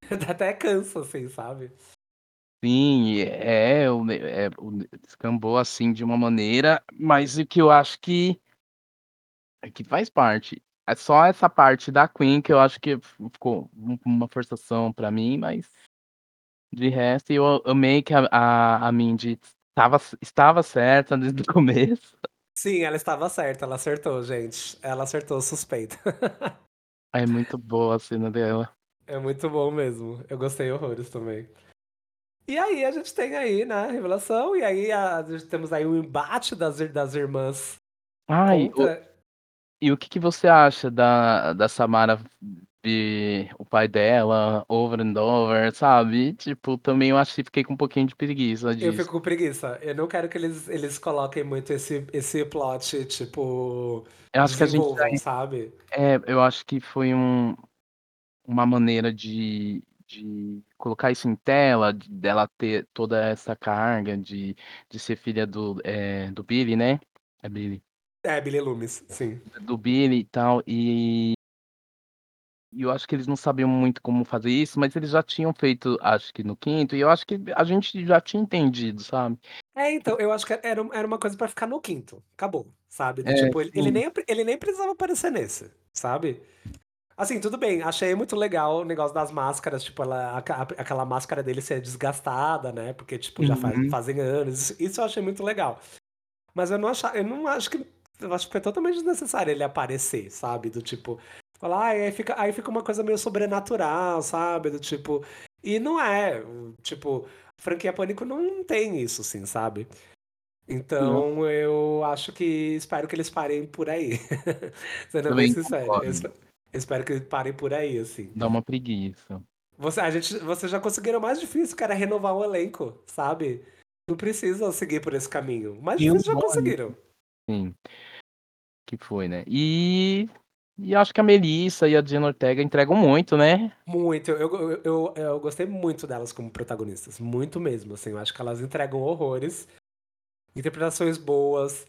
até cansa, assim, sabe? Sim, é, o, ne- é, o ne- descambou assim de uma maneira, mas o que eu acho que, é que faz parte. É só essa parte da Queen que eu acho que ficou um- uma forçação pra mim, mas de resto eu amei que a, a, a Mindy estava, estava certa desde o começo. Sim, ela estava certa, ela acertou, gente. Ela acertou suspeita. É muito boa a cena dela. É muito bom mesmo. Eu gostei horrores também. E aí a gente tem aí, né, a revelação, e aí a- temos aí um embate das, das irmãs Ai, o- e o que, que você acha da, da Samara ver o pai dela over and over, sabe? Tipo, também eu acho que fiquei com um pouquinho de preguiça Eu disso. fico com preguiça. Eu não quero que eles, eles coloquem muito esse, esse plot, tipo, Eu acho que a gente sabe? É, eu acho que foi um, uma maneira de, de colocar isso em tela, de- dela ter toda essa carga de, de ser filha do, é, do Billy, né? É Billy. É, Billy Loomis, sim. Do Billy e tal, e, e eu acho que eles não sabiam muito como fazer isso, mas eles já tinham feito, acho que no quinto, e eu acho que a gente já tinha entendido, sabe? É, então, eu acho que era, era uma coisa pra ficar no quinto. Acabou, sabe? É, tipo, ele, ele nem, ele nem precisava aparecer nesse, sabe? Assim, tudo bem, achei muito legal o negócio das máscaras, tipo, ela, aca- aquela máscara dele ser desgastada, né? Porque, tipo, já faz, Uhum. fazem anos. Isso, isso eu achei muito legal. Mas eu não acho, eu não acho que. Eu acho que foi totalmente desnecessário ele aparecer, sabe? Do tipo. Falar, ah, aí fica, aí fica uma coisa meio sobrenatural, sabe? Do tipo. E não é. Tipo, franquia Pânico não tem isso, assim, sabe? Então eu acho que. Espero que eles parem por aí. Sendo bem sincero. Espero que parem por aí, assim. Dá uma preguiça. Você, a gente, vocês já conseguiram o mais difícil, cara, é renovar o elenco, sabe? Não precisa seguir por esse caminho. Mas E vocês já conseguiram. Sim. Que foi, né? E, e acho que a Melissa e a Diana Ortega entregam muito, né? Muito. Eu, eu, eu, eu gostei muito delas como protagonistas. Muito mesmo, assim. Eu acho que elas entregam horrores. Interpretações boas.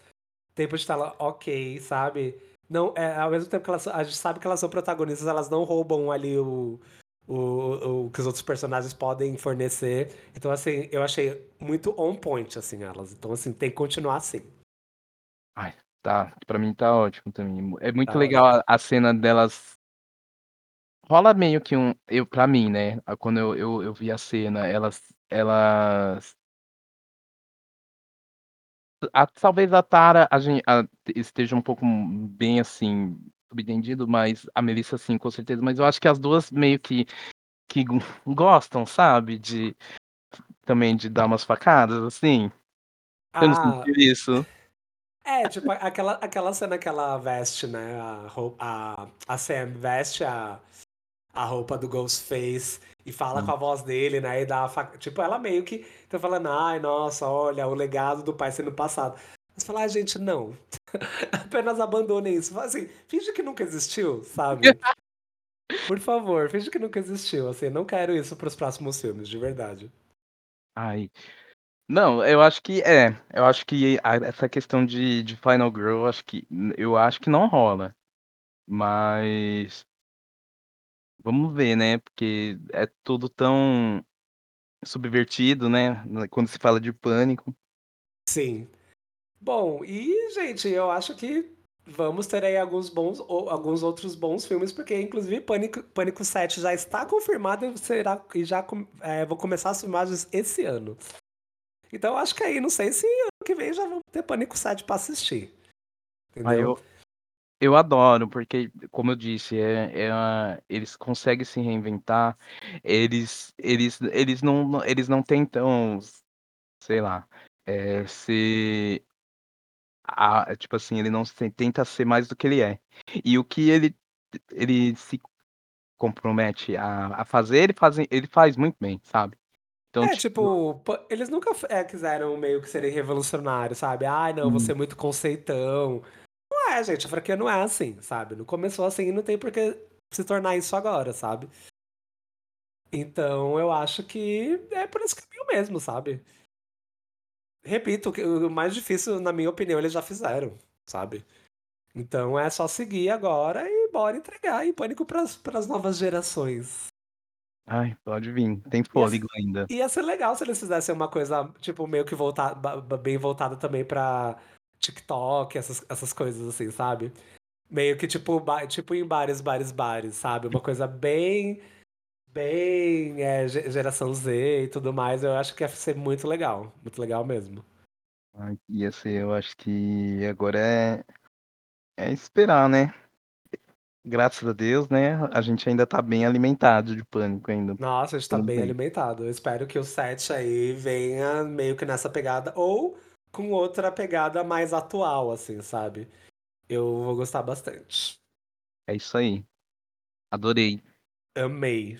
Tempo de tela ok, sabe? Não, é, ao mesmo tempo que elas, a gente sabe que elas são protagonistas, elas não roubam ali o, o, o que os outros personagens podem fornecer. Então, assim, eu achei muito on point, assim, elas. Então, assim, tem que continuar assim. Ai, tá. Pra mim tá ótimo também. É muito Tá legal a, a cena delas. Rola meio que um. Eu, pra mim, né? Quando eu, eu, eu vi a cena, elas. Elas. A, talvez a Tara a gen- a- esteja um pouco bem assim, subentendido, mas a Melissa sim, com certeza. Mas eu acho que as duas meio que, que gostam, sabe? De também de dar umas facadas, assim. Eu não Ah, senti isso. É, tipo, aquela, aquela cena que ela veste, né? A, a, a Sam veste a, a roupa do Ghostface e fala Hum. com a voz dele, né? E dá a faca. Tipo, ela meio que tá falando, ai, nossa, olha, o legado do pai sendo passado. Mas fala, ai, gente, não. Apenas abandonem isso. Fala Assim, finge que nunca existiu, sabe? Por favor, finge que nunca existiu. Assim, não quero isso pros próximos filmes, de verdade. Ai. Não, eu acho que é. Eu acho que essa questão de, de Final Girl, eu acho que eu acho que não rola. Mas vamos ver, né? Porque é tudo tão subvertido, né? Quando se fala de pânico. Sim. Bom, e, gente, eu acho que vamos ter aí alguns bons, ou alguns outros bons filmes, porque inclusive Pânico, Pânico 7 já está confirmado e será e já é, vou começar as filmagens esse ano. Então acho que aí, não sei se ano que vem já vamos ter Pânico 7 pra assistir. Entendeu? Aí eu, eu adoro, porque, como eu disse, é, é a- eles conseguem se reinventar, eles, eles, eles, não, eles não tentam, sei lá, é, ser. a- tipo assim, ele não se- tenta ser mais do que ele é. E o que ele, ele se compromete a, a fazer, ele faz, ele faz muito bem, sabe? Então, É, tipo, pô, eles nunca é, quiseram meio que serem revolucionários, sabe? Ai, não, você é muito conceitão. É, gente, a franquia não é assim, sabe? Não começou assim e não tem por que se tornar isso agora, sabe? Então eu acho que é por esse caminho mesmo, sabe? repito, o mais difícil, na minha opinião, eles já fizeram, sabe? Então é só seguir agora e bora entregar em pânico para as novas gerações. Ai, pode vir. Tem fôlego ia, ainda. Ia ser legal se eles fizessem uma coisa, tipo, meio que voltada, bem voltada também pra TikTok, essas, essas coisas assim, sabe? Meio que tipo, tipo em bares, bares, bares, sabe? Uma coisa bem. Bem é, geração Z e tudo mais. Eu acho que ia ser muito legal. Muito legal mesmo. Ai, ia ser, eu acho que agora é. É esperar, né? graças a Deus, né, a gente ainda tá bem alimentado de pânico ainda. Nossa, a gente tá bem, bem, alimentado. Eu espero que o set aí venha meio que nessa pegada, ou com outra pegada mais atual, assim, sabe? Eu vou gostar bastante. É isso aí. Adorei. Amei.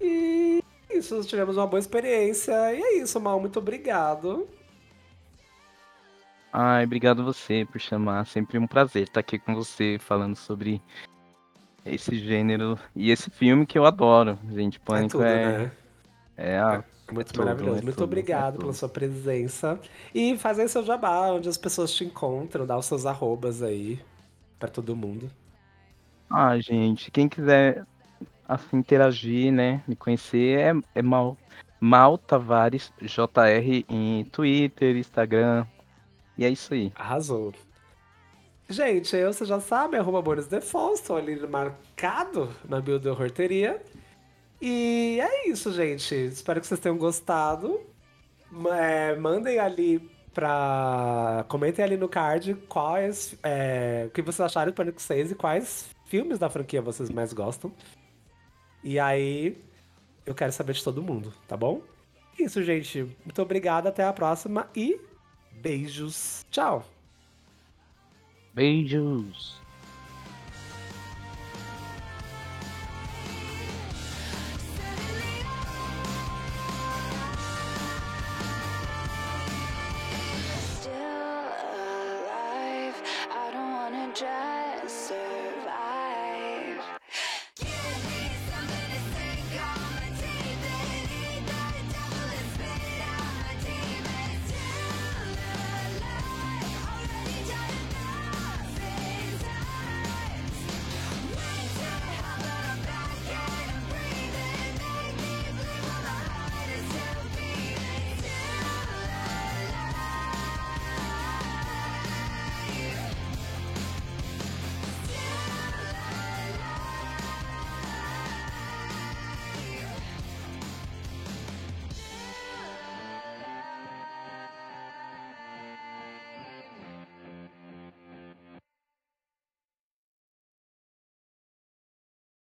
E isso, tivemos uma boa experiência. E é isso, Mal, muito obrigado. Ai, obrigado você por chamar. Sempre um prazer estar aqui com você falando sobre esse gênero e esse filme que eu adoro. Gente, Pânico é. Tudo, é... Né? é a muito é maravilhoso. Tudo, Muito tudo, obrigado é pela sua presença. E fazer seu jabá, onde as pessoas te encontram, dar os seus arrobas aí para todo mundo. Ah, gente, quem quiser assim interagir, né, me conhecer é, é Mal, Mal Tavares JR em Twitter, Instagram. E é isso aí. Arrasou. Gente, eu, você já sabe, arroba Boris Default, estou ali marcado na build Horteria. E é isso, gente. Espero que vocês tenham gostado. É, mandem ali pra. Comentem ali no card quais. É, o que vocês acharam do Pânico 6 e quais filmes da franquia vocês mais gostam. E aí, eu quero saber de todo mundo, tá bom? Isso, gente. Muito obrigado, até a próxima e beijos. Tchau. Beijos.